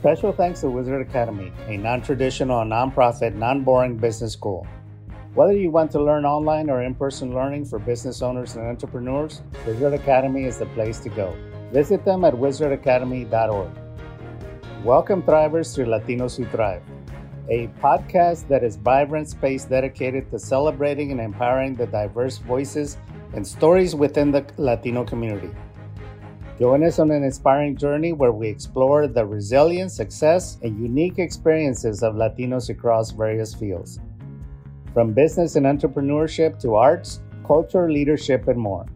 Special thanks to Wizard Academy, a non traditional, non-profit, non boring business school. Whether you want to learn online or in person learning for business owners and entrepreneurs, Wizard Academy is the place to go. Visit them at wizardacademy.org. Welcome, Thrivers, to Latinos Who Thrive, a podcast that is vibrant space dedicated to celebrating and empowering the diverse voices and stories within the Latino community. Join us on an inspiring journey where we explore the resilience, success, and unique experiences of Latinos across various fields. From business and entrepreneurship to arts, culture, leadership, and more.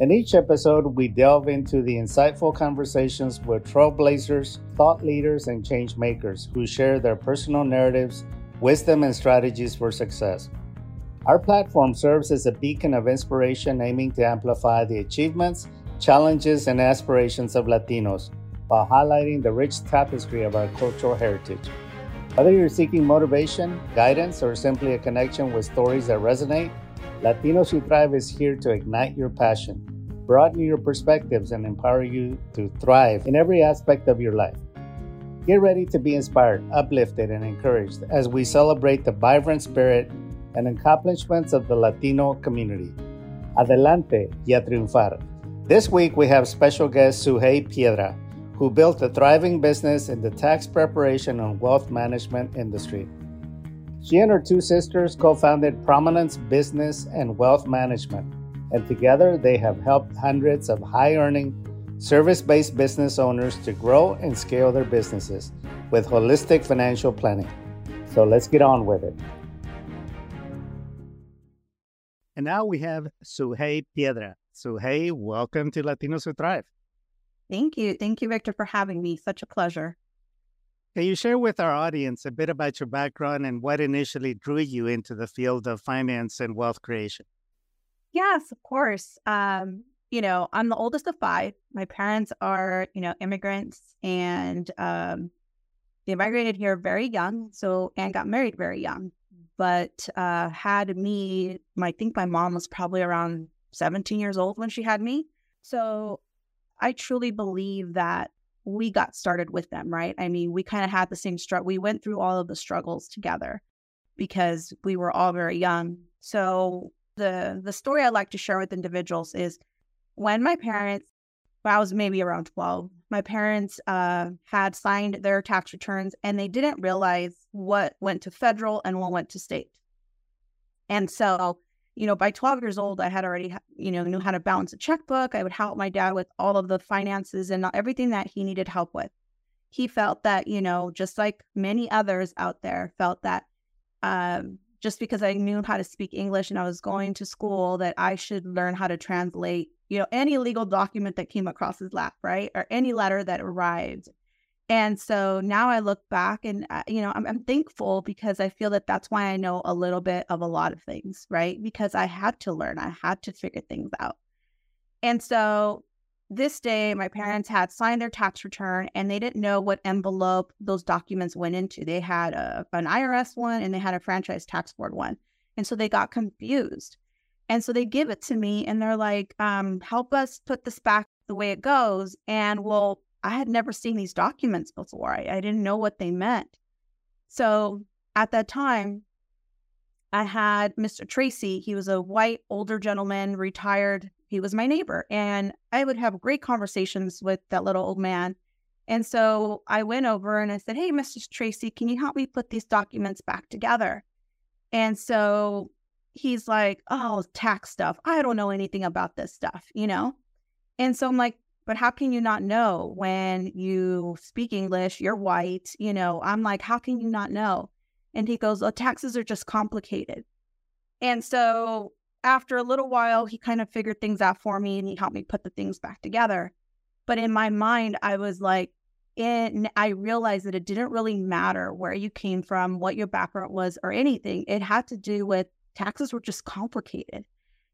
In each episode, we delve into the insightful conversations with trailblazers, thought leaders, and change makers who share their personal narratives, wisdom, and strategies for success. Our platform serves as a beacon of inspiration aiming to amplify the achievements challenges, and aspirations of Latinos while highlighting the rich tapestry of our cultural heritage. Whether you're seeking motivation, guidance, or simply a connection with stories that resonate, Latinos Who Thrive is here to ignite your passion, broaden your perspectives, and empower you to thrive in every aspect of your life. Get ready to be inspired, uplifted, and encouraged as we celebrate the vibrant spirit and accomplishments of the Latino community. Adelante y a triunfar. This week, we have special guest Sugey Piedra, who built a thriving business in the tax preparation and wealth management industry. She and her two sisters co founded Prominence Business and Wealth Management, and together they have helped hundreds of high earning, service based business owners to grow and scale their businesses with holistic financial planning. So let's get on with it. And now we have Sugey Piedra. Sugey, welcome to Latinos Who Thrive. Thank you. Thank you, Victor, for having me. Such a pleasure. Can you share with our audience a bit about your background and what initially drew you into the field of finance and wealth creation? Yes, of course. Um, you know, I'm the oldest of five. My parents are, you know, immigrants and um, they migrated here very young. So, and got married very young, but uh, had me, I think my mom was probably around 17 years old when she had me. So I truly believe that we got started with them, right? I mean, we kind of had the same struggle. We went through all of the struggles together because we were all very young. So the the story I like to share with individuals is when my parents, when I was maybe around 12, my parents uh, had signed their tax returns and they didn't realize what went to federal and what went to state. And so you know, by 12 years old, I had already, you know, knew how to balance a checkbook. I would help my dad with all of the finances and everything that he needed help with. He felt that, you know, just like many others out there, felt that um, just because I knew how to speak English and I was going to school, that I should learn how to translate, you know, any legal document that came across his lap, right? Or any letter that arrived. And so now I look back and, uh, you know, I'm, I'm, thankful because I feel that that's why I know a little bit of a lot of things, right? Because I had to learn, I had to figure things out. And so this day, my parents had signed their tax return and they didn't know what envelope those documents went into. They had a, an IRS one and they had a franchise tax board one. And so they got confused. And so they give it to me and they're like, um, help us put this back the way it goes and we'll I had never seen these documents before. I, I didn't know what they meant. So at that time, I had Mr. Tracy. He was a white, older gentleman, retired. He was my neighbor. And I would have great conversations with that little old man. And so I went over and I said, Hey, Mr. Tracy, can you help me put these documents back together? And so he's like, Oh, tax stuff. I don't know anything about this stuff, you know? And so I'm like, but how can you not know when you speak English, you're white, you know? I'm like, how can you not know? And he goes, oh, taxes are just complicated. And so after a little while, he kind of figured things out for me and he helped me put the things back together. But in my mind, I was like, eh, and I realized that it didn't really matter where you came from, what your background was, or anything. It had to do with taxes were just complicated.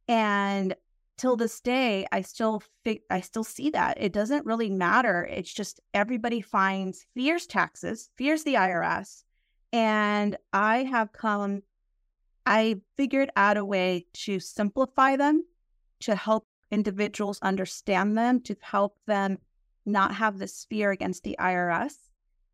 And till this day i still fi- i still see that. It doesn't really matter. It's just everybody finds fears taxes. Fears the irs and i have come i figured out a way to simplify them to help individuals understand them to help them not have this fear against the irs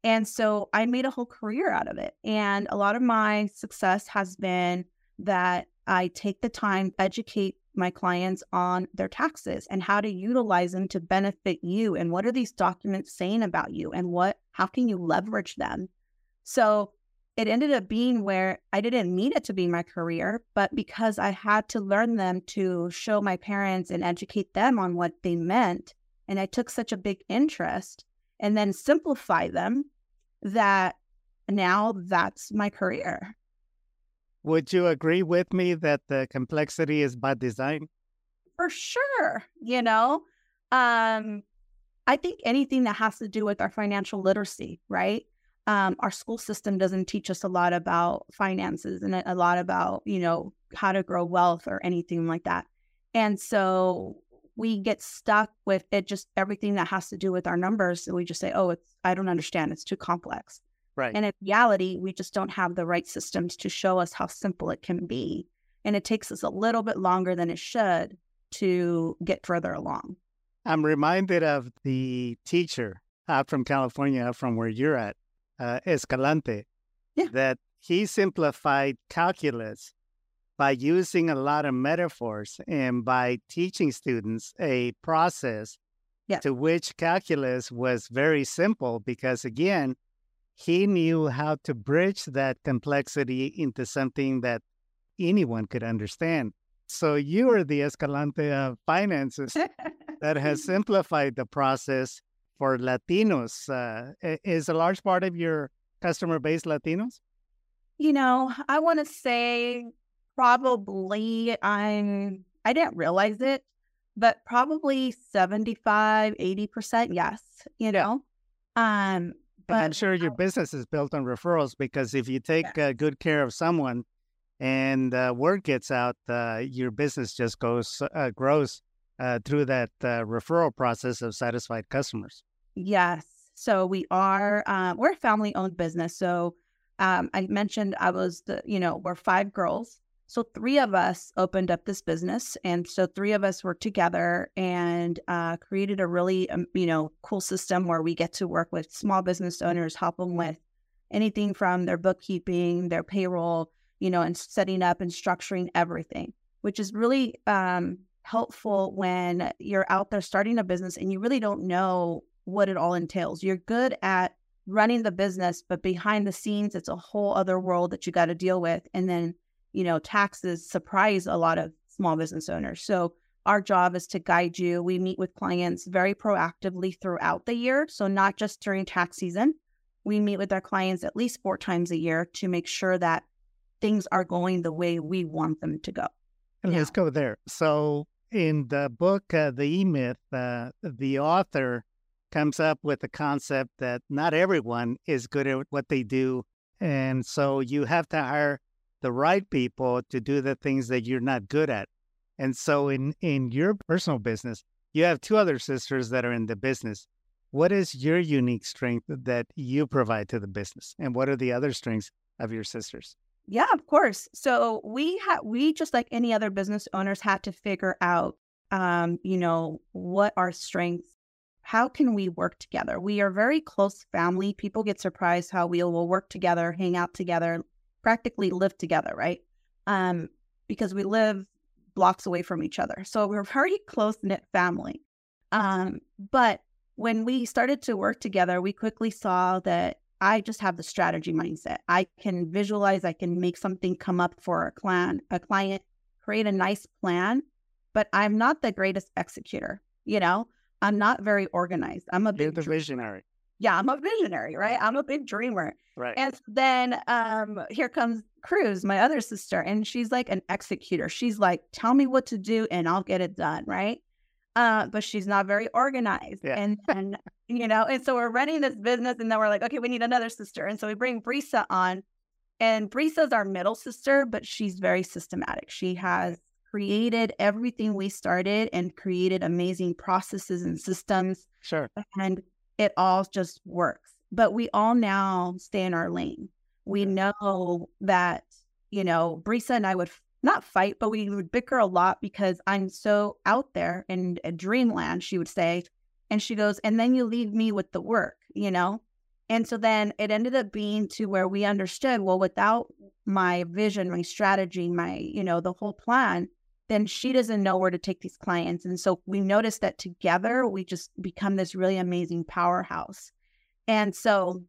And so I made a whole career out of it. And a lot of my success has been that I take the time educate my clients on their taxes and how to utilize them to benefit you and what are these documents saying about you and what how can you leverage them so it ended up being where I didn't mean it to be my career, but because I had to learn them to show my parents and educate them on what they meant, and I took such a big interest and then simplify them that now that's my career. Would you agree with me that the complexity is by design? For sure. You know, um, I think anything that has to do with our financial literacy, right? Um, our school system doesn't teach us a lot about finances and a lot about, you know, how to grow wealth or anything like that. And so we get stuck with it just everything that has to do with our numbers. And we just say, oh, it's, I don't understand. It's too complex. Right. And in reality, we just don't have the right systems to show us how simple it can be. And it takes us a little bit longer than it should to get further along. I'm reminded of the teacher out from California, from where you're at, uh, Escalante, yeah. that he simplified calculus by using a lot of metaphors and by teaching students a process yeah. to which calculus was very simple because, again, he knew how to bridge that complexity into something that anyone could understand. So you are the Escalante of finances that has simplified the process for Latinos. Uh, is a large part of your customer base Latinos? You know, I want to say probably I'm I didn't realize it, but probably 75, 80% yes, you know. Um but I'm sure your business is built on referrals because if you take yeah. uh, good care of someone and uh, word gets out, uh, your business just goes uh, grows uh, through that uh, referral process of satisfied customers. Yes. So we are we're a family owned business. So um, I mentioned I was the you know we're five girls so three of us opened up this business, and so three of us worked together and uh, created a really um, you know cool system where we get to work with small business owners, help them with anything from their bookkeeping, their payroll, you know, and setting up and structuring everything, which is really um, helpful when you're out there starting a business and you really don't know what it all entails. You're good at running the business, but behind the scenes, it's a whole other world that you got to deal with, and then you know, taxes surprise a lot of small business owners. So our job is to guide you. We meet with clients very proactively throughout the year. So not just during tax season. We meet with our clients at least four times a year to make sure that things are going the way we want them to go. And let's go there. So in the book, uh, The E Myth, uh, the author comes up with the concept that not everyone is good at what they do. And so you have to hire the right people to do the things that you're not good at. And so in in your personal business, you have two other sisters that are in the business. What is your unique strength that you provide to the business? And what are the other strengths of your sisters? Yeah, of course. So we had we just like any other business owners had to figure out um, you know, what our strengths how can we work together? We are very close family. People get surprised how we will work together, hang out together, practically live together, right? Um, because we live blocks away from each other. So we're a very close knit family. Um, but when we started to work together, we quickly saw that I just have the strategy mindset. I can visualize, I can make something come up for a client, a client, create a nice plan, but I'm not the greatest executor. You know, I'm not very organized. I'm a big the visionary yeah, I'm a visionary, right? I'm a big dreamer. Right. And then um, here comes Cruz, my other sister, and she's like an executor. She's like, tell me what to do and I'll get it done, right? Uh, but she's not very organized. Yeah. And and you know, and so we're running this business, and then we're like, okay, we need another sister. And so we bring Brisa on. And Brisa's our middle sister, but she's very systematic. She has created everything we started and created amazing processes and systems. Sure. And it all just works. But we all now stay in our lane. We know that, you know, Brisa and I would not fight, but we would bicker a lot because I'm so out there in a dreamland, she would say. And she goes, and then you leave me with the work, you know? And so then it ended up being to where we understood, well, without my vision, my strategy, my, you know, the whole plan, then she doesn't know where to take these clients. And so we noticed that together we just become this really amazing powerhouse. And so,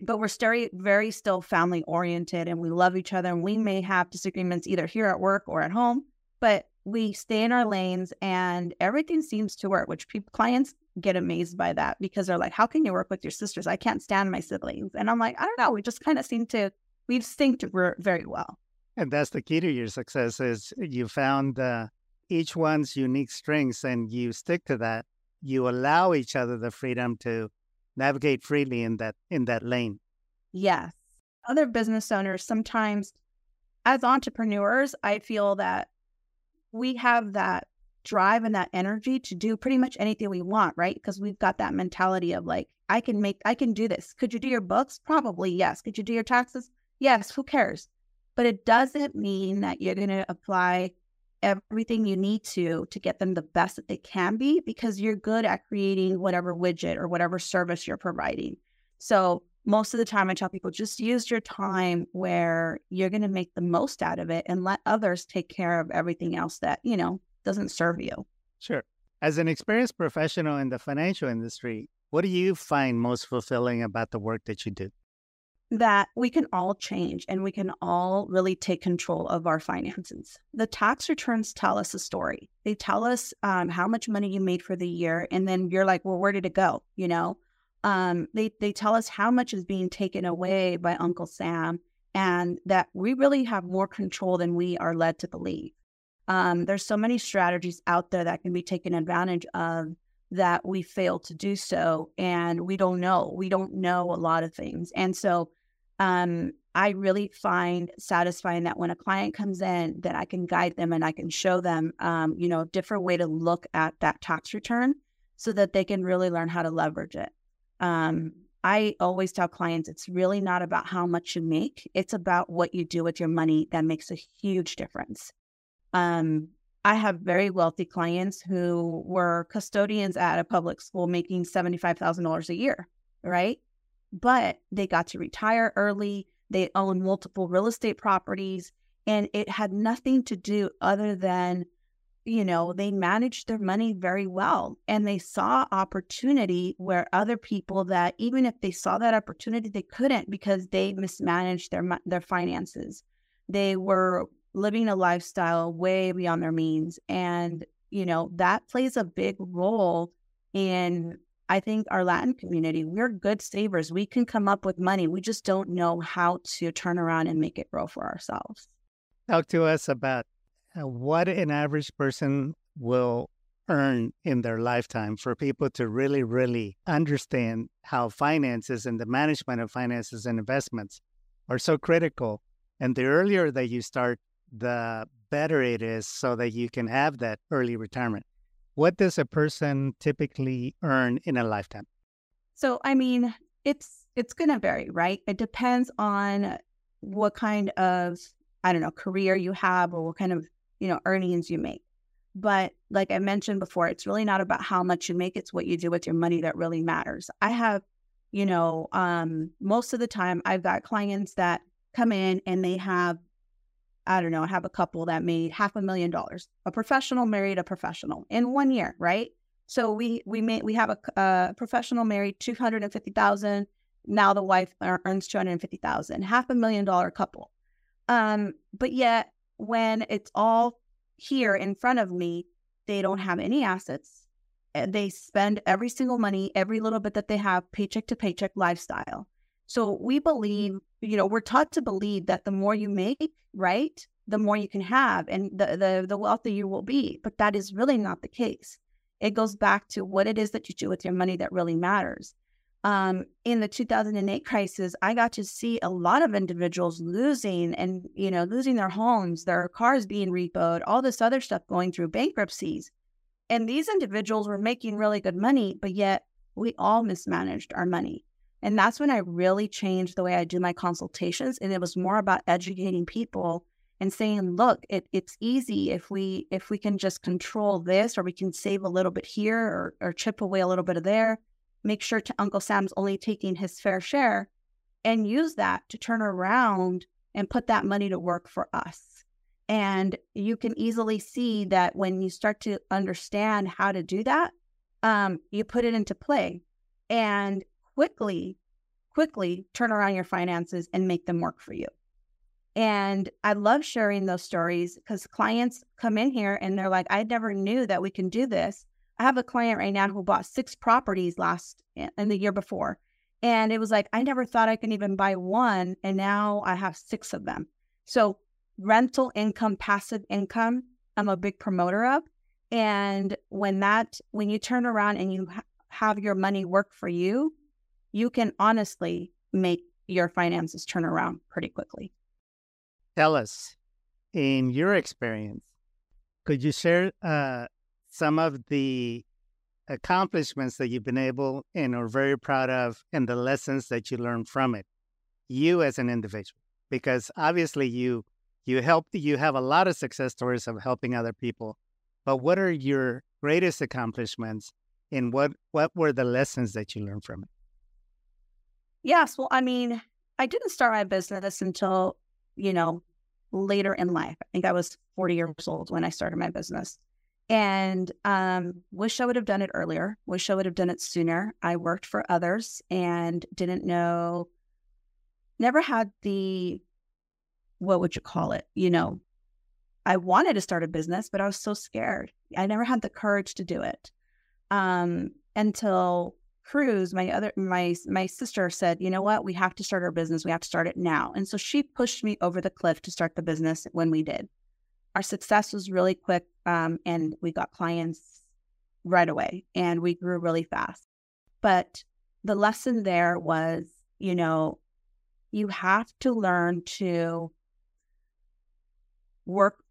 but we're very, very still family oriented and we love each other. And we may have disagreements either here at work or at home, but we stay in our lanes and everything seems to work, which people, clients get amazed by that because they're like, how can you work with your sisters? I can't stand my siblings. And I'm like, I don't know. We just kind of seem to, we've synced very well. And that's the key to your success is you found uh, each one's unique strengths and you stick to that. You allow each other the freedom to navigate freely in that in that lane. Yes. Other business owners sometimes as entrepreneurs, I feel that we have that drive and that energy to do pretty much anything we want, right? Because we've got that mentality of like, I can make, I can do this. Could you do your books? Probably yes. Could you do your taxes? Yes. Who cares? But it doesn't mean that you're going to apply everything you need to to get them the best that they can be because you're good at creating whatever widget or whatever service you're providing. So most of the time I tell people just use your time where you're going to make the most out of it and let others take care of everything else that, you know, doesn't serve you. Sure. As an experienced professional in the financial industry, what do you find most fulfilling about the work that you do? That we can all change and we can all really take control of our finances. The tax returns tell us a story. They tell us um, how much money you made for the year, and then you're like, "Well, where did it go?" You know, um, they they tell us how much is being taken away by Uncle Sam, and that we really have more control than we are led to believe. Um, there's so many strategies out there that can be taken advantage of that we fail to do so, and we don't know. We don't know a lot of things, and so um, I really find satisfying that when a client comes in, that I can guide them and I can show them, um, you know, a different way to look at that tax return so that they can really learn how to leverage it. Um, I always tell clients it's really not about how much you make, it's about what you do with your money that makes a huge difference. Um, I have very wealthy clients who were custodians at a public school making $75,000 a year, right? But they got to retire early. They own multiple real estate properties, and it had nothing to do other than, you know, they managed their money very well and they saw opportunity where other people that even if they saw that opportunity, they couldn't because they mismanaged their their finances. They were living a lifestyle way beyond their means, and you know that plays a big role in I think our Latin community, we're good savers. We can come up with money. We just don't know how to turn around and make it grow for ourselves. Talk to us about uh, what an average person will earn in their lifetime for people to really, really understand how finances and the management of finances and investments are so critical. And the earlier that you start, the better it is so that you can have that early retirement what does a person typically earn in a lifetime? So, I mean, it's it's going to vary, right? It depends on what kind of I don't know career you have or what kind of you know earnings you make. But like I mentioned before, it's really not about how much you make; it's what you do with your money that really matters. I have, you know, um, most of the time I've got clients that come in and they have I don't know, I have a couple that made half a million dollars. A professional married a professional in one year, right? So we we made we have a, a professional married two hundred and fifty thousand. Now the wife earns two hundred and fifty thousand. Half a million dollar couple. Um, but yet when it's all here in front of me, they don't have any assets. Eh, they spend every single money, every little bit that they have, paycheck to paycheck lifestyle. So we believe, you know, we're taught to believe that the more you make, right, the more you can have and the the the wealthier you will be. But that is really not the case. It goes back to what it is that you do with your money that really matters. Um, in the 2008 crisis, I got to see a lot of individuals losing and you know losing their homes, their cars being repoed, all this other stuff going through bankruptcies. And these individuals were making really good money, but yet we all mismanaged our money. And that's when I really changed the way I do my consultations. And it was more about educating people and saying, look, it, it's easy if we if we can just control this or we can save a little bit here or, or chip away a little bit of there. make sure to Uncle Sam's only taking his fair share and use that to turn around and put that money to work for us. And you can easily see that when you start to understand how to do that, um, you put it into play and quickly, quickly turn around your finances and make them work for you. And I love sharing those stories because clients come in here and they're like, I never knew that we can do this. I have a client right now who bought six properties last eh, in the year before. And it was like, I never thought I could even buy one. And now I have six of them. So, rental income, passive income, I'm a big promoter of. And when that, when you turn around and you ha- have your money work for you, you can honestly make your finances turn around pretty quickly. Tell us, in your experience, could you share uh, some of the accomplishments that you've been able and are very proud of and the lessons that you learned from it you as an individual because obviously you you help you have a lot of success stories of helping other people but what are your greatest accomplishments and what what were the lessons that you learned from it yes well i mean i didn't start my business until you know later in life i think i was 40 years old when i started my business and um, wish I would have done it earlier. Wish I would have done it sooner. I worked for others and didn't know, never had the, what would you call it? You know, I wanted to start a business, but I was so scared. I never had the courage to do it um, until Cruz, my other my my sister said, you know what, we have to start our business. We have to start it now. And so she pushed me over the cliff to start the business when we did our success was really quick um, and we got clients right away and we grew really fast. But the lesson there was, you know, you have to learn to work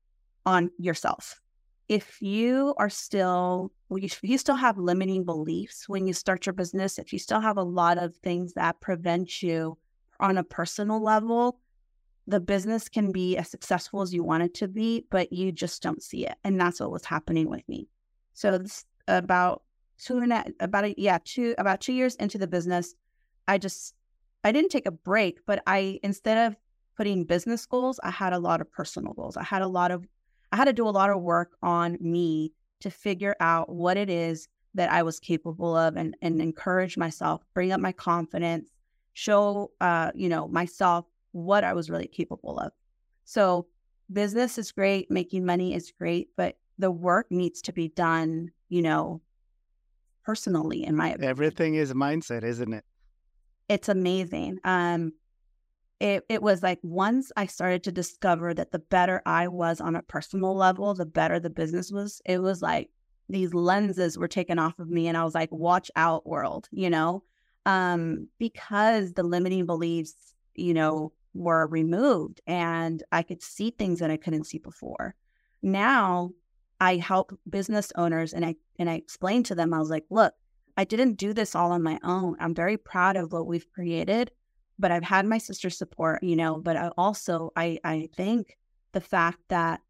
on yourself. If you are still, if you still have limiting beliefs when you start your business, if you still have a lot of things that prevent you on a personal level the business can be as successful as you want it to be, but you just don't see it. And that's what was happening with me. So this, about two and a, about a, yeah, two, about two years into the business, I just, I didn't take a break, but I, instead of putting business goals, I had a lot of personal goals. I had a lot of, had to do a lot of work on me to figure out what it is that I was capable of and, and encourage myself, bring up my confidence, show, uh, you know, myself what I was really capable of. So business is great, making money is great, but the work needs to be done, you know, personally in my opinion. Everything is mindset, isn't it? It's amazing. Um it it was like once I started to discover that the better I was on a personal level, the better the business was. It was like these lenses were taken off of me and I was like, watch out world, you know? Um, because the limiting beliefs, you know, were removed and I could see things that I couldn't see before. Now I help business owners and I and I explain to them, I was like, look, I didn't do this all on my own. I'm very proud of what we've created, but I've had my sister's support, you know, but I also I I think the fact that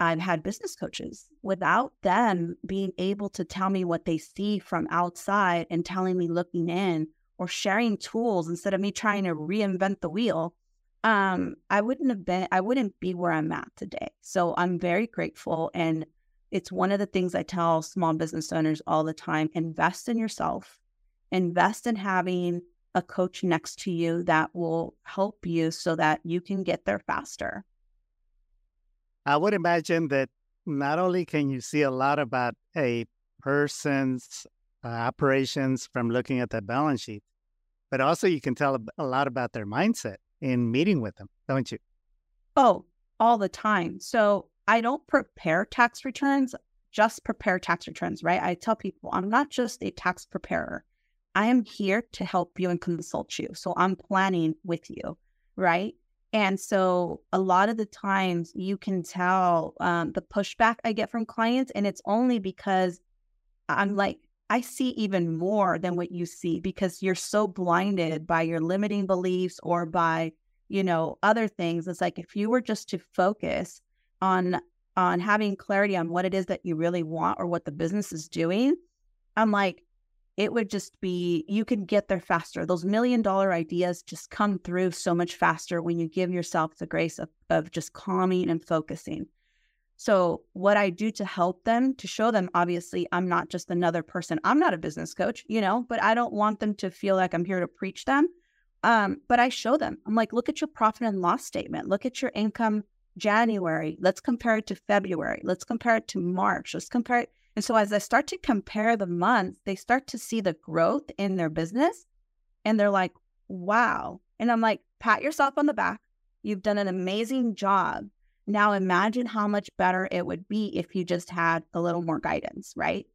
I've had business coaches without them being able to tell me what they see from outside and telling me looking in or sharing tools instead of me trying to reinvent the wheel um, I wouldn't have been, I wouldn't be where I'm at today. So I'm very grateful. And it's one of the things I tell small business owners all the time invest in yourself, invest in having a coach next to you that will help you so that you can get there faster. I would imagine that not only can you see a lot about a person's uh, operations from looking at the balance sheet, but also you can tell a lot about their mindset in meeting with them, don't you? Oh, all the time. So I don't prepare tax returns, just prepare tax returns, right? I tell people I'm not just a tax preparer. I am here to help you and consult you. So I'm planning with you, right? And so a lot of the times you can tell um, the pushback I get from clients, and it's only because I'm like, I see even more than what you see because you're so blinded by your limiting beliefs or by, you know, other things. It's like if you were just to focus on on having clarity on what it is that you really want or what the business is doing, I'm like, it would just be you can get there faster. Those million dollar ideas just come through so much faster when you give yourself the grace of, of just calming and focusing. So, what I do to help them, to show them, obviously, I'm not just another person. I'm not a business coach, you know, but I don't want them to feel like I'm here to preach them. Um, but I show them, I'm like, look at your profit and loss statement. Look at your income January. Let's compare it to February. Let's compare it to March. Let's compare it. And so, as I start to compare the months, they start to see the growth in their business and they're like, wow. And I'm like, pat yourself on the back. You've done an amazing job now imagine how much better it would be if you just had a little more guidance, right?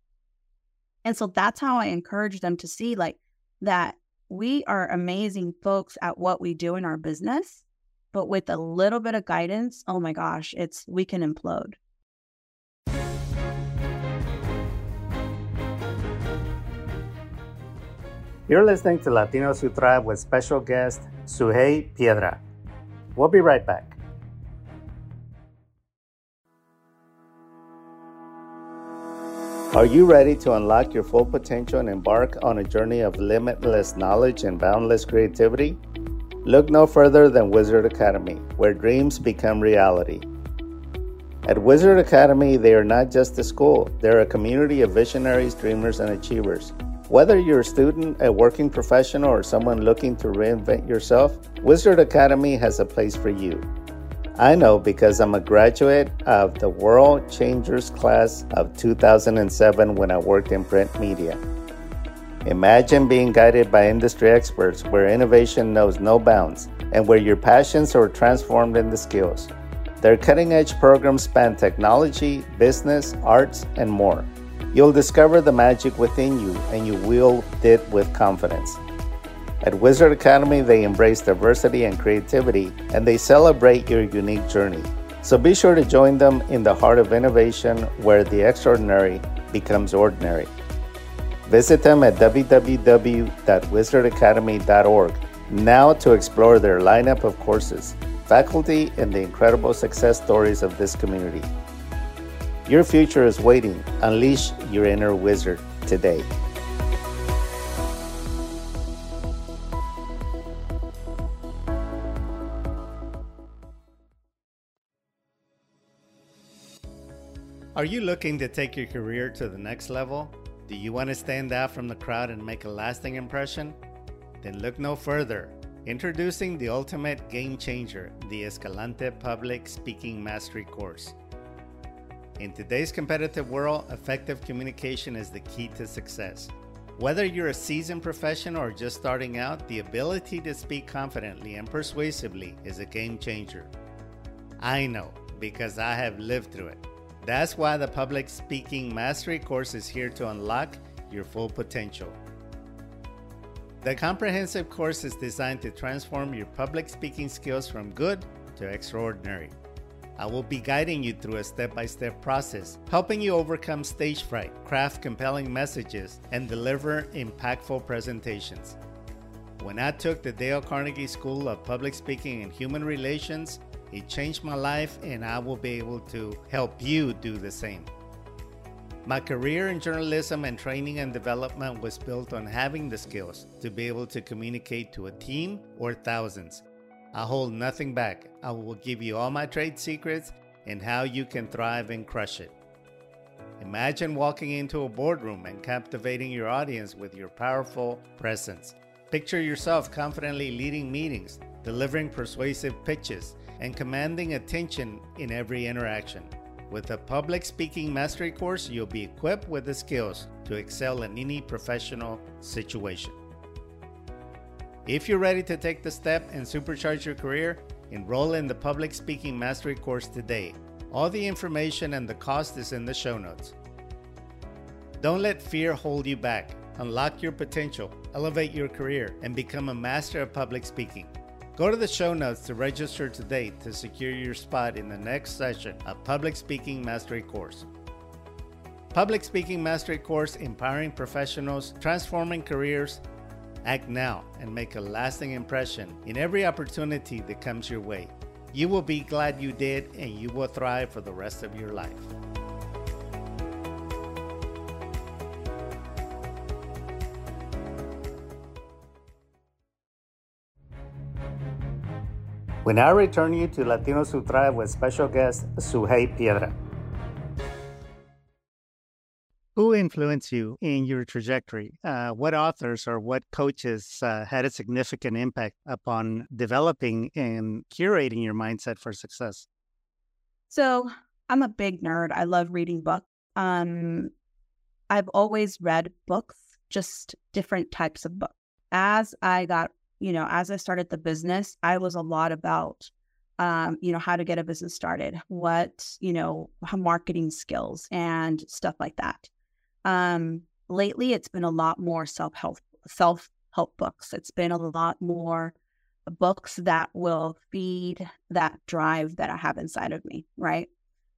And so that's how I encourage them to see like that we are amazing folks at what we do in our business, but with a little bit of guidance, oh my gosh, it's we can implode. You're listening to Latinos Who Thrive with special guest Sugey Piedra. We'll be right back. Are you ready to unlock your full potential and embark on a journey of limitless knowledge and boundless creativity? Look no further than Wizard Academy, where dreams become reality. At Wizard Academy, they are not just a school, they're a community of visionaries, dreamers, and achievers. Whether you're a student, a working professional, or someone looking to reinvent yourself, Wizard Academy has a place for you. I know because I'm a graduate of the World Changers class of 2007 when I worked in print media. Imagine being guided by industry experts where innovation knows no bounds and where your passions are transformed into skills. Their cutting edge programs span technology, business, arts, and more. You'll discover the magic within you and you wield it with confidence. At Wizard Academy, they embrace diversity and creativity, and they celebrate your unique journey. So be sure to join them in the heart of innovation where the extraordinary becomes ordinary. Visit them at www.wizardacademy.org now to explore their lineup of courses, faculty, and the incredible success stories of this community. Your future is waiting. Unleash your inner wizard today. Are you looking to take your career to the next level? Do you want to stand out from the crowd and make a lasting impression? Then look no further. Introducing the ultimate game changer, the Escalante Public Speaking Mastery course. In today's competitive world, effective communication is the key to success. Whether you're a seasoned professional or just starting out, the ability to speak confidently and persuasively is a game changer. I know because I have lived through it. That's why the Public Speaking Mastery course is here to unlock your full potential. The comprehensive course is designed to transform your public speaking skills from good to extraordinary. I will be guiding you through a step by step process, helping you overcome stage fright, craft compelling messages, and deliver impactful presentations. When I took the Dale Carnegie School of Public Speaking and Human Relations, it changed my life, and I will be able to help you do the same. My career in journalism and training and development was built on having the skills to be able to communicate to a team or thousands. I hold nothing back. I will give you all my trade secrets and how you can thrive and crush it. Imagine walking into a boardroom and captivating your audience with your powerful presence. Picture yourself confidently leading meetings, delivering persuasive pitches, and commanding attention in every interaction. With a public speaking mastery course, you'll be equipped with the skills to excel in any professional situation. If you're ready to take the step and supercharge your career, enroll in the public speaking mastery course today. All the information and the cost is in the show notes. Don't let fear hold you back. Unlock your potential, elevate your career, and become a master of public speaking. Go to the show notes to register today to secure your spot in the next session of Public Speaking Mastery course. Public Speaking Mastery course empowering professionals, transforming careers. Act now and make a lasting impression in every opportunity that comes your way. You will be glad you did, and you will thrive for the rest of your life. We now return you to Latinos Who Thrive with special guest Sugey Piedra. Who influenced you in your trajectory? Uh, what authors or what coaches uh, had a significant impact upon developing and curating your mindset for success? So, I'm a big nerd. I love reading books. Um, I've always read books, just different types of books. As I got, you know, as I started the business, I was a lot about, um, you know, how to get a business started, what, you know, marketing skills and stuff like that. Um, lately, it's been a lot more self help self help books. It's been a lot more books that will feed that drive that I have inside of me, right?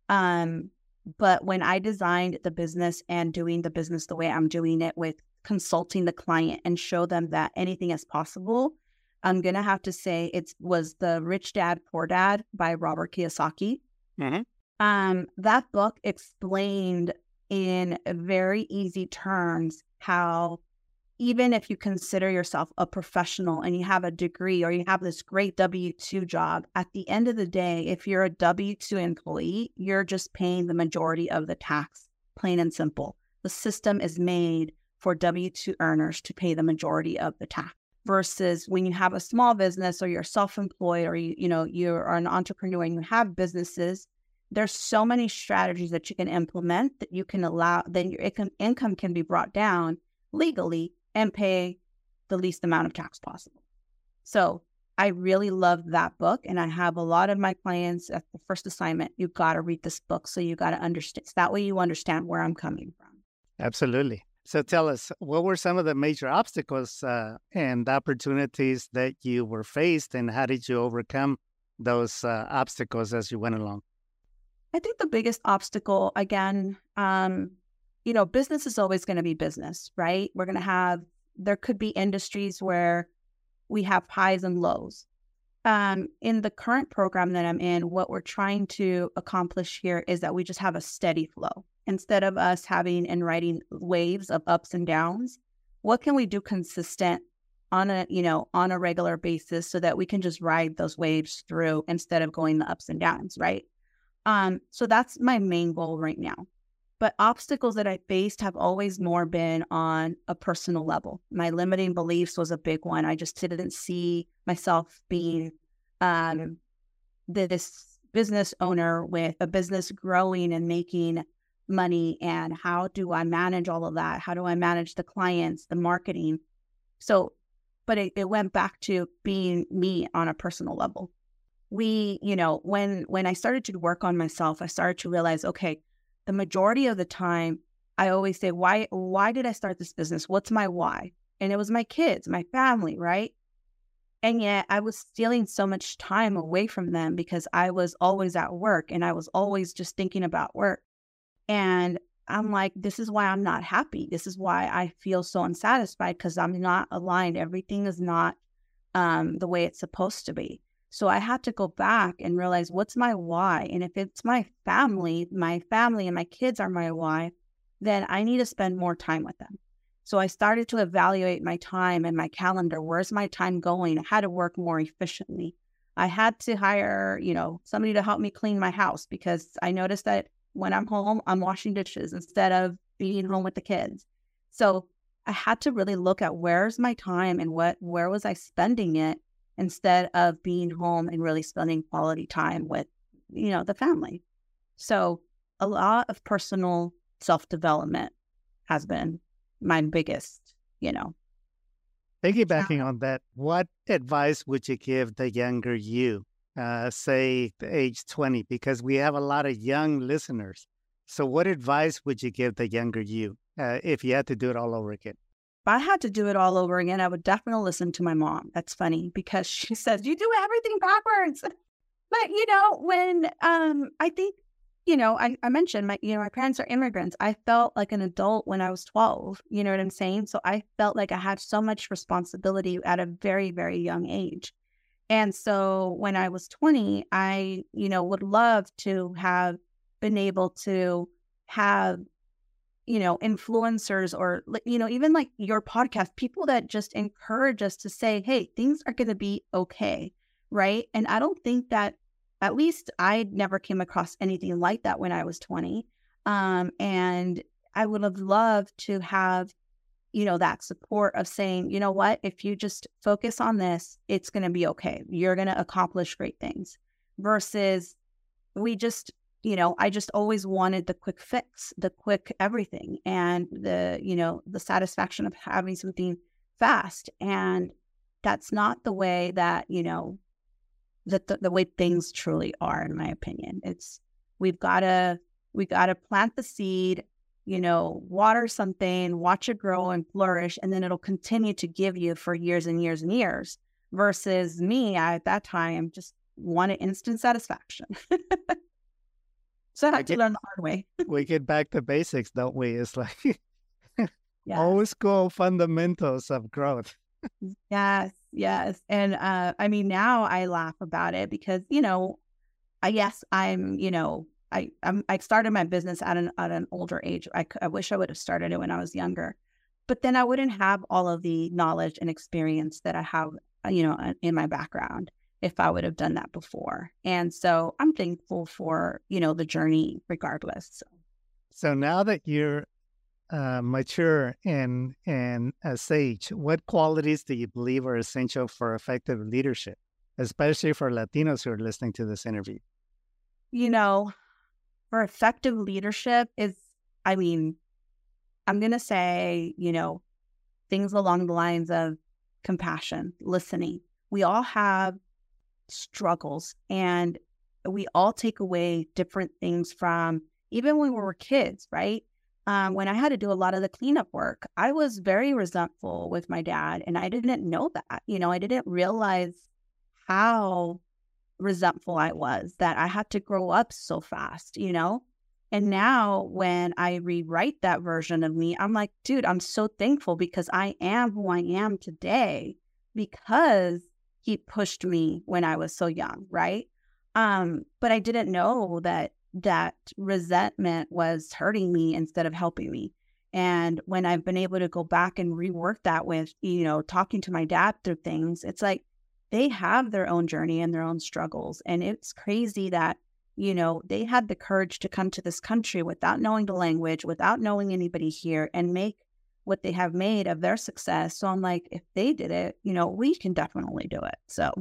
Um, but when I designed the business and doing the business the way I'm doing it with consulting the client and show them that anything is possible, I'm gonna have to say it was the Rich Dad Poor Dad by Robert Kiyosaki. Mm-hmm. Um, that book explained in very easy terms how even if you consider yourself a professional and you have a degree or you have this great W 2 job, at the end of the day, if you're a W 2 employee, you're just paying the majority of the tax, plain and simple. The system is made for W 2 earners to pay the majority of the tax versus when you have a small business or you're self-employed or you, you know you're an entrepreneur and you have businesses there's so many strategies that you can implement that you can allow then your income, income can be brought down legally and pay the least amount of tax possible. So i really love that book and i have a lot of my clients at the first assignment you got to read this book so you got to understand So that way you understand where i'm coming from. Absolutely. So tell us what were some of the major obstacles uh, and opportunities that you were faced and how did you overcome those uh, obstacles as you went along I think the biggest obstacle, again, um, you know, business is always going to be business, right? We're going to have, there could be industries where we have highs and lows. Um, in the current program that I'm in, what we're trying to accomplish here is that we just have a steady flow. Instead of us having and writing waves of ups and downs, what can we do consistent on a, you know, on a regular basis so that we can just ride those waves through instead of going the ups and downs, right? Um, so that's my main goal right now. But obstacles that I faced have always more been on a personal level. My limiting beliefs was a big one. I just didn't see myself being um, this business owner with a business growing and making money. And how do I manage all of that? How do I manage the clients, the marketing? So, but it, it went back to being me on a personal level we, you know, when when I started to work on myself, I started to realize, okay, the majority of the time I always say, why why did I start this business? What's my why? And it was my kids, my family, right? And yet I was stealing so much time away from them because I was always at work and I was always just thinking about work. And I'm like, this is why I'm not happy. This is why I feel so unsatisfied because I'm not aligned. Everything is not um, the way it's supposed to be. So I had to go back and realize what's my why. And if it's my family, my family and my kids are my why, then I need to spend more time with them. So I started to evaluate my time and my calendar. Where's my time going? I had to work more efficiently. I had to hire, you know, somebody to help me clean my house because I noticed that when I'm home, I'm washing dishes instead of being home with the kids. So I had to really look at where's my time and what where was I spending it instead of being home and really spending quality time with, you know, the family. So a lot of personal self development has been my biggest, you know. Piggybacking on that, what advice would you give the younger you, uh, say the age 20? Because we have a lot of young listeners. So, what advice would you give the younger you uh, if you had to do it all over again? If I had to do it all over again, I would definitely listen to my mom. That's funny because she says, You do everything backwards. But you know, when um I think, you know, I, I mentioned my you know, my parents are immigrants. I felt like an adult when I was 12. You know what I'm saying? So I felt like I had so much responsibility at a very, very young age. And so when I was 20, I, you know, would love to have been able to have you know, influencers or, you know, even like your podcast, people that just encourage us to say, hey, things are going to be okay, right? And I don't think that, at least I never came across anything like that when I was 20. Um, and I would have loved to have, you know, that support of saying, you know what, if you just focus on this, it's going to be okay. You're going to accomplish great things versus we just, you know, I just always wanted the quick fix, the quick everything, and the, you know, the satisfaction of having something fast. And that's not the way that, you know, that the, the way things truly are, in my opinion. It's, we've got to, we got to plant the seed, you know, water something, watch it grow and flourish, and then it'll continue to give you for years and years and years. Versus me I, at that time, just wanted instant satisfaction. so I had to learn the hard way. we get back to basics, don't we? It's like yes. old school fundamentals of growth. yes, yes. And uh, I mean, now I laugh about it because, you know, I guess I'm, you know, I I'm, i started my business at an at an older age. I, I wish I would have started it when I was younger, but then I wouldn't have all of the knowledge and experience that I have, uh, you know, in my background if I would have done that before. And so I'm thankful for, you know, the journey regardless. So, so now that you're uh, mature and and a sage, what qualities do you believe are essential for effective leadership, especially for Latinos who are listening to this interview? You know, for effective leadership is, I mean, I'm gonna say, you know, things along the lines of compassion, listening. We all have struggles and we all take away different things from even when we were kids, right? Um, when I had to do a lot of the cleanup work, I was very resentful with my dad, and I didn't know that. You know, I didn't realize how resentful I was that I had to grow up so fast, you know? And now when I rewrite that version of me, I'm like, dude, I'm so thankful because I am who I am today because he pushed me when I was so young, right? Um, but I didn't know that that resentment was hurting me instead of helping me. And when I've been able to go back and rework that with, you know, talking to my dad through things, it's like they have their own journey and their own struggles. And it's crazy that, you know, they had the courage to come to this country without knowing the language, without knowing anybody here, and make what they have made of their success. So I'm like, if they did it, you know, we can definitely do it. So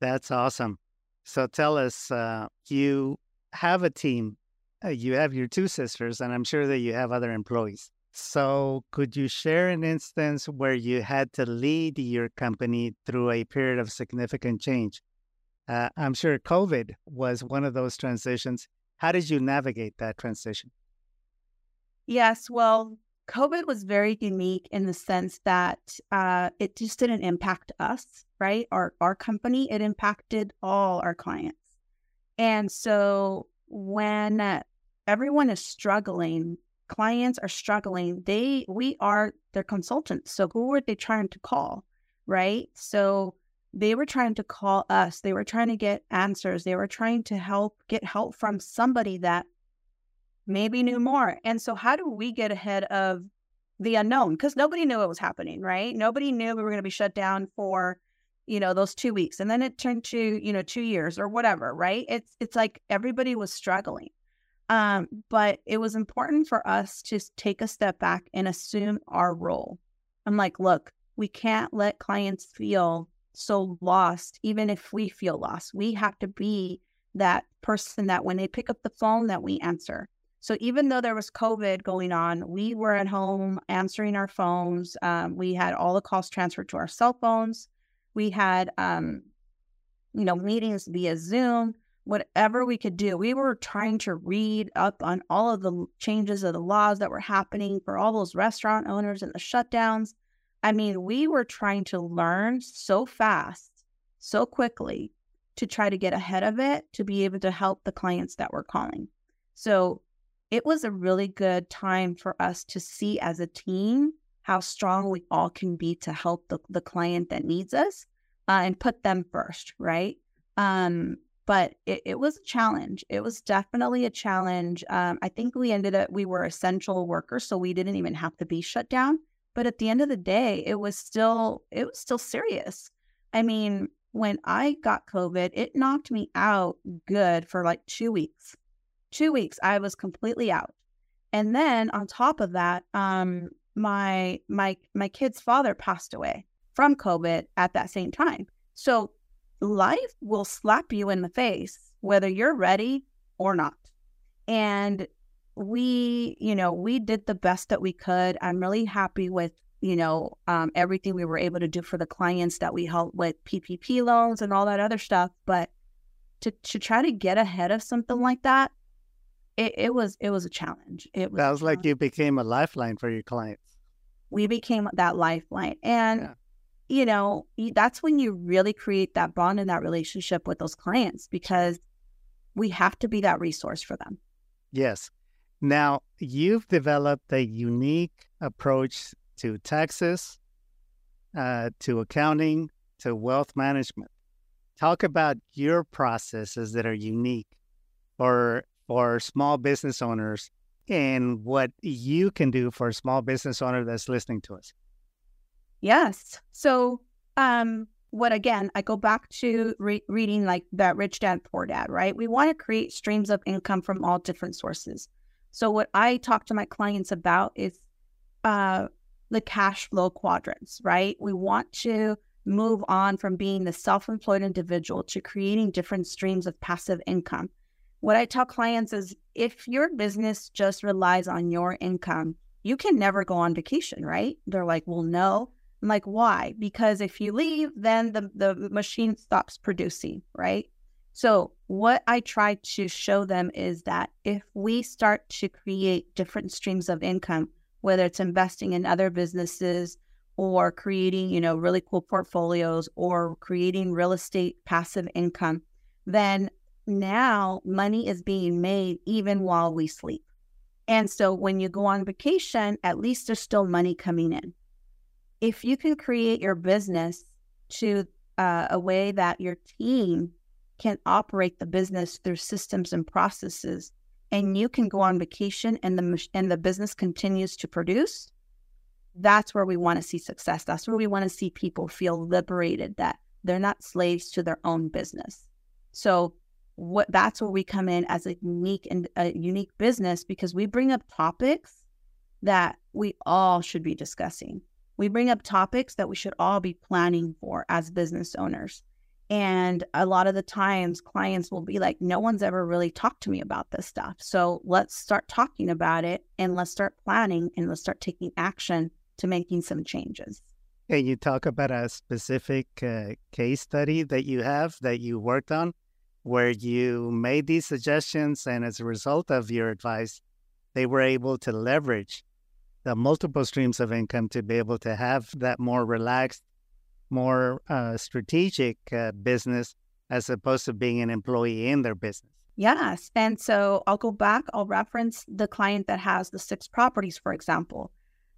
that's awesome. So tell us, uh, you have a team, uh, you have your two sisters, and I'm sure that you have other employees. So could you share an instance where you had to lead your company through a period of significant change? Uh, I'm sure COVID was one of those transitions. How did you navigate that transition? Yes, well, COVID was very unique in the sense that uh, it just didn't impact us, right? Our our company. It impacted all our clients, and so when everyone is struggling, clients are struggling. They we are their consultants. So who were they trying to call, right? So they were trying to call us. They were trying to get answers. They were trying to help get help from somebody that maybe knew more. And so, how do we get ahead of the unknown? Because nobody knew it was happening, right? Nobody knew we were going to be shut down for, you know, those two weeks, and then it turned to you know two years or whatever, right? It's it's like everybody was struggling. Um, but it was important for us to take a step back and assume our role. I'm like, look, we can't let clients feel so lost, even if we feel lost. We have to be that person that when they pick up the phone that we answer so even though there was COVID going on, we were at home answering our phones. Um, we had all the calls transferred to our cell phones. We had, um, you know, meetings via Zoom. Whatever we could do, we were trying to read up on all of the changes of the laws that were happening for all those restaurant owners and the shutdowns. I mean, we were trying to learn so fast, so quickly to try to get ahead of it to be able to help the clients that were calling. So it was a really good time for us to see as a team how strong we all can be to help the, the client that needs us uh, and put them first, right? Um, but it, it, was a challenge. It was definitely a challenge. Um, I think we ended up, we were essential workers, so we didn't even have to be shut down. But at the end of the day, it was still, it was still serious. I mean, when I got COVID, it knocked me out good for like two weeks. Two weeks, I was completely out. And then on top of that, um, my my my kid's father passed away from COVID at that same time. So life will slap you in the face whether you're ready or not. And we, you know, we did the best that we could. I'm really happy with, you know, um, everything we were able to do for the clients that we helped with PPP loans and all that other stuff. But to to try to get ahead of something like that, it, it was it was a challenge. It was sounds like you became a lifeline for your clients. We became that lifeline, and yeah. you know that's when you really create that bond and that relationship with those clients because we have to be that resource for them. Yes. Now, you've developed a unique approach to taxes, uh, to accounting, to wealth management. Talk about your processes that are unique for for small business owners and what you can do for a small business owner that's listening to us. Yes. So, um, what again, I go back to re- reading like that Rich Dad Poor Dad, right? We want to create streams of income from all different sources. So what I talk to my clients about is uh, the cash flow quadrants, right? We want to move on from being the self-employed individual to creating different streams of passive income. What I tell clients is if your business just relies on your income, you can never go on vacation, right? They're like, well, no. I'm like, why? Because if you leave, then the, the machine stops producing, right? So, what I try to show them is that if we start to create different streams of income, whether it's investing in other businesses or creating, you know, really cool portfolios or creating real estate passive income, then now money is being made even while we sleep. And so when you go on vacation, at least there's still money coming in. If you can create your business to uh, a way that your team can operate the business through systems and processes and you can go on vacation and the and the business continues to produce that's where we want to see success that's where we want to see people feel liberated that they're not slaves to their own business so what that's where we come in as a unique and a unique business because we bring up topics that we all should be discussing we bring up topics that we should all be planning for as business owners and a lot of the times, clients will be like, no one's ever really talked to me about this stuff. So let's start talking about it and let's start planning and let's start taking action to making some changes. Can you talk about a specific uh, case study that you have that you worked on where you made these suggestions and as a result of your advice, they were able to leverage the multiple streams of income to be able to have that more relaxed more uh, strategic uh, business as opposed to being an employee in their business. Yes. And so I'll go back, I'll reference the client that has the six properties, for example.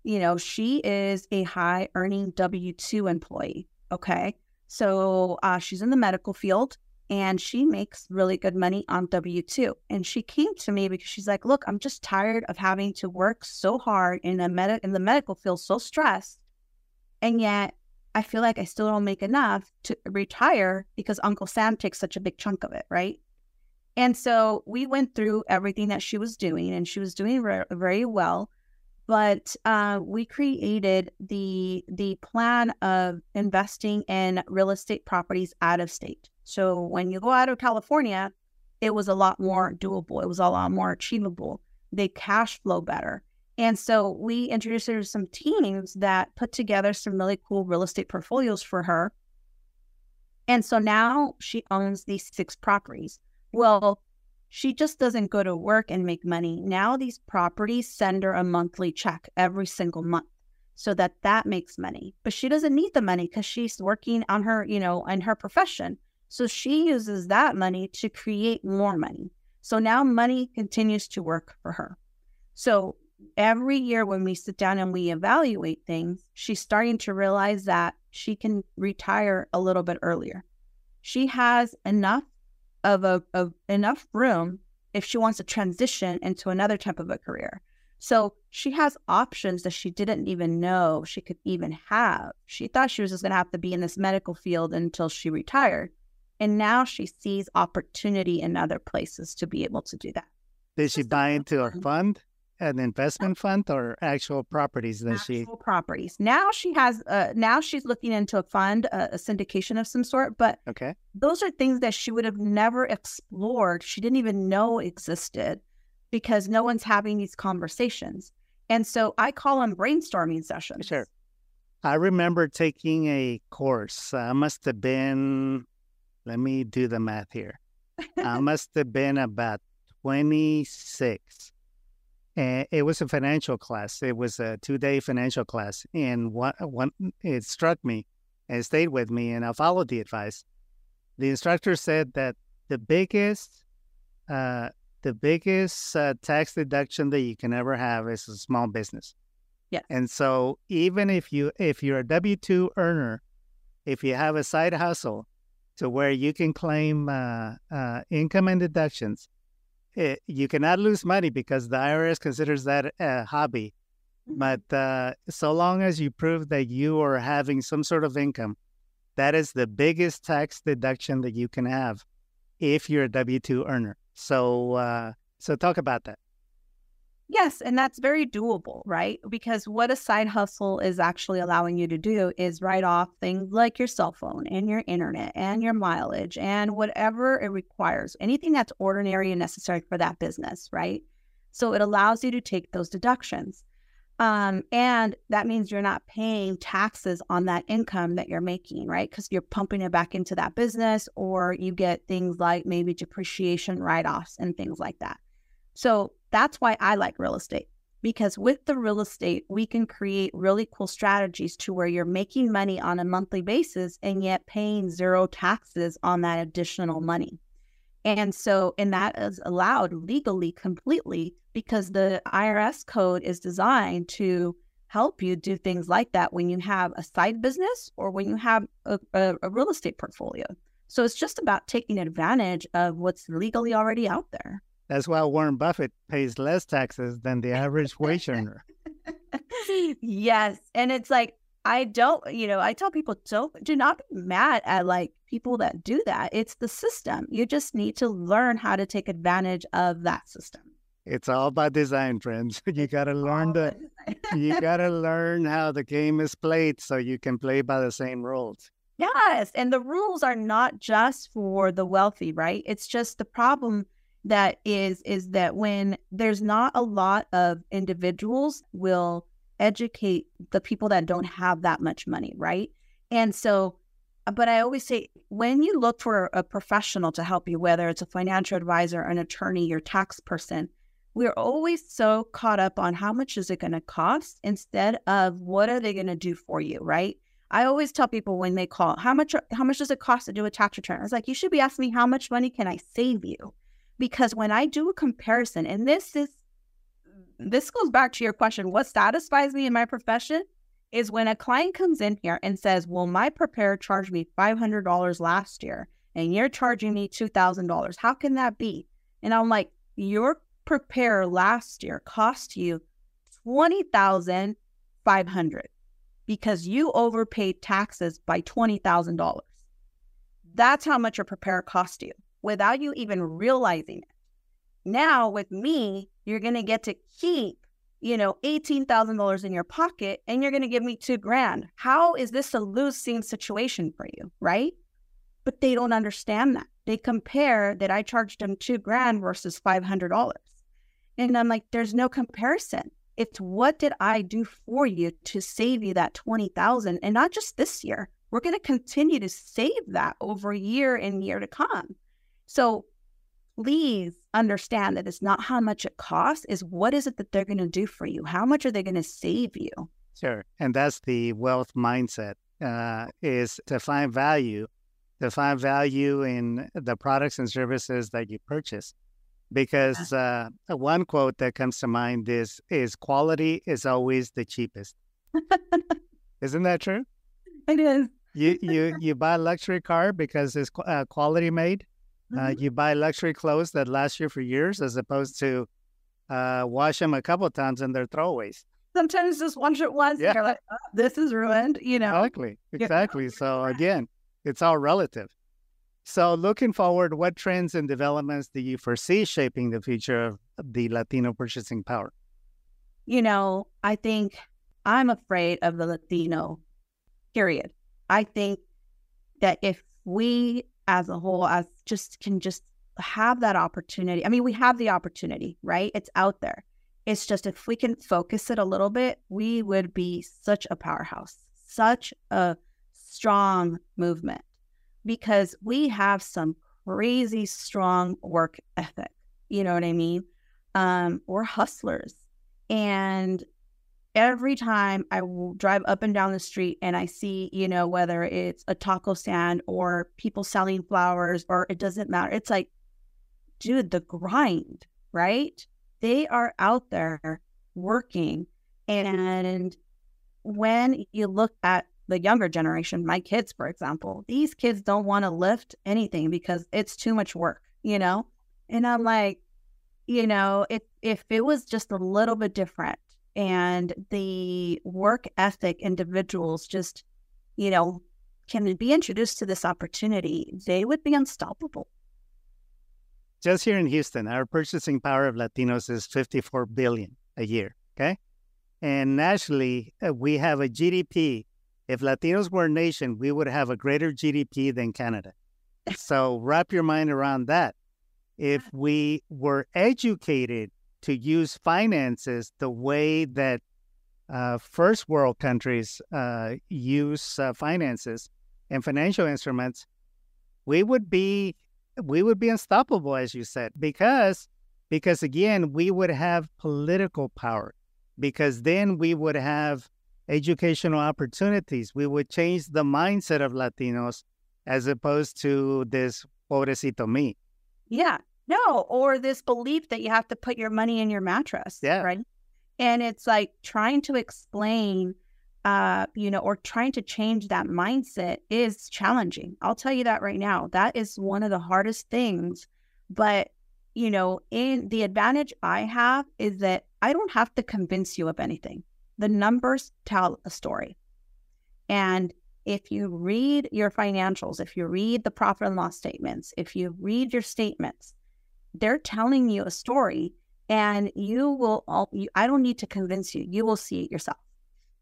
You know, she is a high earning W 2 employee. Okay. So uh, she's in the medical field and she makes really good money on W 2. And she came to me because she's like, look, I'm just tired of having to work so hard in, a med- in the medical field, so stressed. And yet I feel like I still don't make enough to retire because Uncle Sam takes such a big chunk of it, right? And so we went through everything that she was doing, and she was doing re- very well. But uh, we created the the plan of investing in real estate properties out of state. So when you go out of California, it was a lot more doable. It was a lot more achievable. They cash flow better. And so we introduced her to some teams that put together some really cool real estate portfolios for her. And so now she owns these six properties. Well, she just doesn't go to work and make money. Now these properties send her a monthly check every single month so that that makes money. But she doesn't need the money because she's working on her, you know, in her profession. So she uses that money to create more money. So now money continues to work for her. So every year when we sit down and we evaluate things, she's starting to realize that she can retire a little bit earlier. She has enough of a of enough room if she wants to transition into another type of a career. So she has options that she didn't even know she could even have. She thought she was just going to have to be in this medical field until she retired. And now she sees opportunity in other places to be able to do that. Did she buy into a fund, an investment fund, or actual properties that actual she? properties. Now she has. Uh, now she's looking into a fund, a, a syndication of some sort. But Okay. those are things that she would have never explored. She didn't even know existed because no one's having these conversations. And so I call them brainstorming sessions. Sure. I remember taking a course. I must have been, let me do the math here. I must have been about 26. And it was a financial class. It was a two day financial class. And one, one, it struck me and stayed with me, and I followed the advice. The instructor said that the biggest, uh, the biggest uh, tax deduction that you can ever have is a small business. Yes. And so even if you if you're a W two earner, if you have a side hustle to where you can claim uh, uh, income and deductions, it, you cannot lose money because the IRS considers that a hobby. But uh, so long as you prove that you are having some sort of income, that is the biggest tax deduction that you can have if you're a W two earner. So uh, so talk about that. Yes, and that's very doable, right? Because what a side hustle is actually allowing you to do is write off things like your cell phone and your internet and your mileage and whatever it requires, anything that's ordinary and necessary for that business, right? So it allows you to take those deductions. Um, and that means you're not paying taxes on that income that you're making, right? Because you're pumping it back into that business, or you get things like maybe depreciation write offs and things like that. So that's why I like real estate because with the real estate, we can create really cool strategies to where you're making money on a monthly basis and yet paying zero taxes on that additional money. And so, and that is allowed legally completely because the IRS code is designed to help you do things like that when you have a side business or when you have a, a, a real estate portfolio. So it's just about taking advantage of what's legally already out there. That's why Warren Buffett pays less taxes than the average wage earner. yes. And it's like, I don't, you know, I tell people don't do not be mad at like people that do that. It's the system. You just need to learn how to take advantage of that system. It's all by design, friends. You gotta learn the you gotta learn how the game is played so you can play by the same rules. Yes. And the rules are not just for the wealthy, right? It's just the problem that is is that when there's not a lot of individuals will educate the people that don't have that much money, right? And so uh, but I always say when you look for a professional to help you, whether it's a financial advisor, an attorney, your tax person, we're always so caught up on how much is it going to cost instead of what are they going to do for you, right? I always tell people when they call, how much how much does it cost to do a tax return? I was like, you should be asking me how much money can I save you? Because when I do a comparison, and this is this goes back to your question, what satisfies me in my profession is when a client comes in here and says, Well, my preparer charged me $500 last year and you're charging me $2,000. How can that be? And I'm like, Your preparer last year cost you 20,500 because you overpaid taxes by $20,000. That's how much your preparer cost you without you even realizing it. Now, with me, you're going to get to keep you know, $18,000 in your pocket and you're going to give me two grand. How is this a losing situation for you? Right. But they don't understand that. They compare that I charged them two grand versus $500. And I'm like, there's no comparison. It's what did I do for you to save you that 20,000 and not just this year. We're going to continue to save that over year and year to come. So please understand that it's not how much it costs, is what is it that they're going to do for you? How much are they going to save you? Sure. And that's the wealth mindset uh, is to find value, to find value in the products and services that you purchase. Because uh, one quote that comes to mind is is quality is always the cheapest. Isn't that true? It is. You you you buy a luxury car because it's uh, quality made. Uh, Mhm. you buy luxury clothes that last you for years, as opposed to uh, wash them a couple times and they're throwaways. Sometimes just wash it once yeah. and you're like, oh, this is ruined, you know? Exactly. Exactly. Yeah. So again, it's all relative. So looking forward, what trends and developments do you foresee shaping the future of the Latino purchasing power? You know, I think I'm afraid of the Latino period. I think that if we as a whole as just can just have that opportunity. I mean, we have the opportunity, right? It's out there. It's just if we can focus it a little bit, we would be such a powerhouse, such a strong movement because we have some crazy strong work ethic. You know what I mean? Um, we're hustlers. And every time I will drive up and down the street and I see, you know, whether it's a taco stand or people selling flowers or it doesn't matter. It's like, dude, the grind, right? They are out there working. And when you look at the younger generation, my kids, for example, these kids don't want to lift anything because it's too much work, you know? And I'm like, you know, if if it was just a little bit different and the work ethic individuals just, you know, can be introduced to this opportunity, they would be unstoppable just here in Houston, our purchasing power of Latinos is 54 billion a year. Okay. And nationally, uh, we have a GDP. If Latinos were a nation, we would have a greater GDP than Canada. So wrap your mind around that. If we were educated to use finances the way that uh, first world countries uh, use uh, finances and financial instruments, we would be we would be unstoppable, as you said, because because again, we would have political power, because then we would have educational opportunities. We would change the mindset of Latinos as opposed to this pobrecito me. Yeah. No, or this belief that you have to put your money in your mattress. Yeah. Right. And it's like trying to explain uh, you know, or trying to change that mindset is challenging. I'll tell you that right now. That is one of the hardest things. But, you know, in the advantage I have is that I don't have to convince you of anything. The numbers tell a story. And if you read your financials, if you read the profit and loss statements, if you read your statements, they're telling you a story and you will all you, I don't need to convince you. You will see it yourself.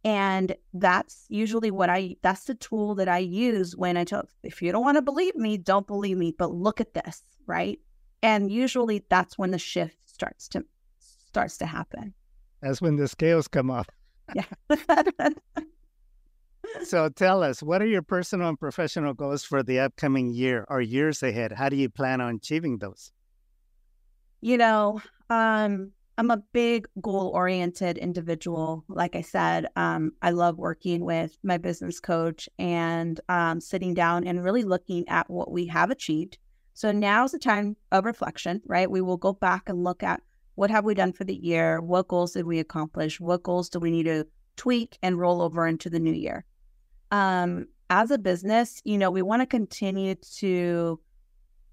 And that's usually what I, that's the tool that I use when I talk if you don't want to believe me, don't believe me, but look at this, right? And usually that's when the shift starts to, starts to happen. That's when the scales come off. Yeah. so tell us, what are your personal and professional goals for the upcoming year or years ahead? How do you plan on achieving those? You know, um, I'm a big goal oriented individual. Like I said, um, I love working with my business coach and um, sitting down and really looking at what we have achieved. So now's the time of reflection, right? We will go back and look at what have we done for the year? What goals did we accomplish? What goals do we need to tweak and roll over into the new year? Um, as a business, you know, we want to continue to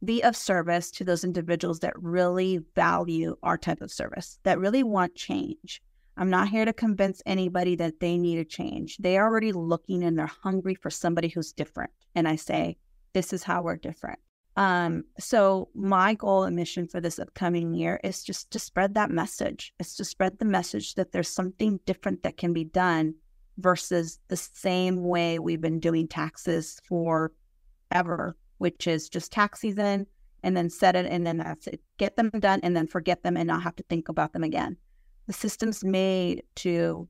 be of service to those individuals that really value our type of service, that really want change. I'm not here to convince anybody that they need a change. They're already looking and they're hungry for somebody who's different. And I say, this is how we're different. Um, so my goal and mission for this upcoming year is just to spread that message. It's to spread the message that there's something different that can be done versus the same way we've been doing taxes for ever which is just tax season and then set it and then that's it. Get them done and then forget them and not have to think about them again. The system's made to,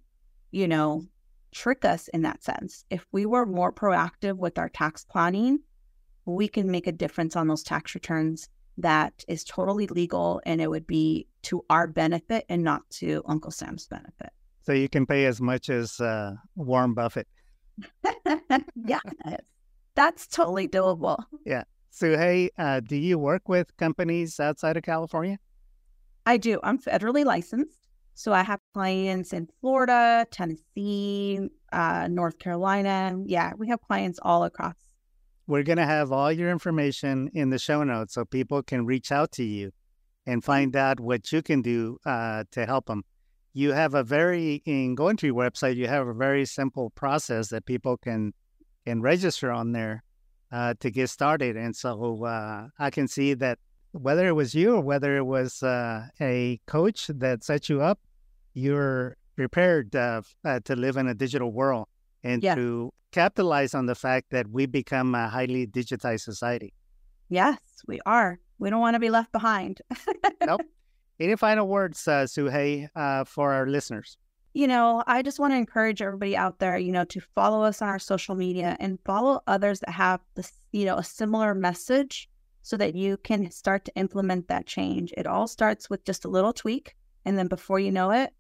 you know, trick us in that sense. If we were more proactive with our tax planning, we can make a difference on those tax returns that is totally legal and it would be to our benefit and not to Uncle Sam's benefit. So you can pay as much as uh, Warren Buffett. yeah, that's totally doable. Yeah. So, hey, uh, do you work with companies outside of California? I do. I'm federally licensed. So I have clients in Florida, Tennessee, uh, North Carolina. Yeah, we have clients all across. We're going to have all your information in the show notes so people can reach out to you and find out what you can do uh, to help them. You have a very in going to your website. You have a very simple process that people can can register on there uh, to get started. And so uh, I can see that whether it was you or whether it was uh, a coach that set you up, you're prepared uh, uh, to live in a digital world and yeah. to capitalize on the fact that we become a highly digitized society. Yes, we are. We don't want to be left behind. nope. Any final words, uh, Sugey, uh, for our listeners? You know, I just want to encourage everybody out there, you know, to follow us on our social media and follow others that have this, you know, a similar message so that you can start to implement that change. It all starts with just a little tweak. And then before you know it,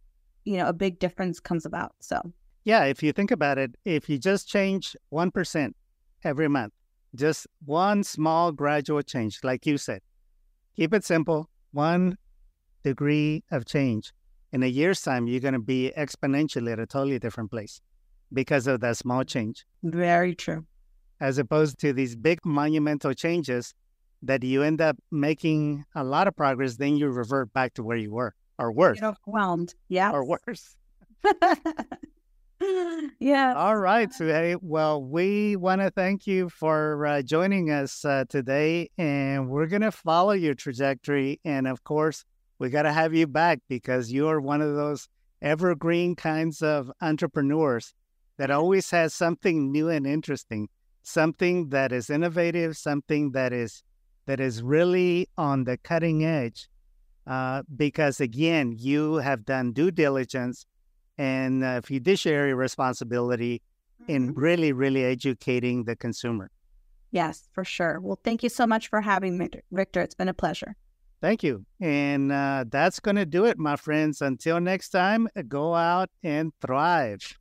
you know, a big difference comes about. So, yeah, if you think about it, if you just change 1% every month, just one small gradual change, like you said, keep it simple, one degree of change. In a year's time, you're going to be exponentially at a totally different place because of that small change. Very true. As opposed to these big monumental changes that you end up making a lot of progress, then you revert back to where you were or worse. Get overwhelmed. Yeah. Or worse. yeah. All right, Sugey. Well, we want to thank you for uh, joining us uh, today, and we're going to follow your trajectory. And of course, we got to have you back because you're one of those evergreen kinds of entrepreneurs that always has something new and interesting, something that is innovative, something that is that is really on the cutting edge. Uh, because again, you have done due diligence and uh, fiduciary responsibility mm-hmm. in really, really educating the consumer. Yes, for sure. Well, thank you so much for having me, Victor. It's been a pleasure. Thank you. And uh, that's going to do it, my friends. Until next time, go out and thrive.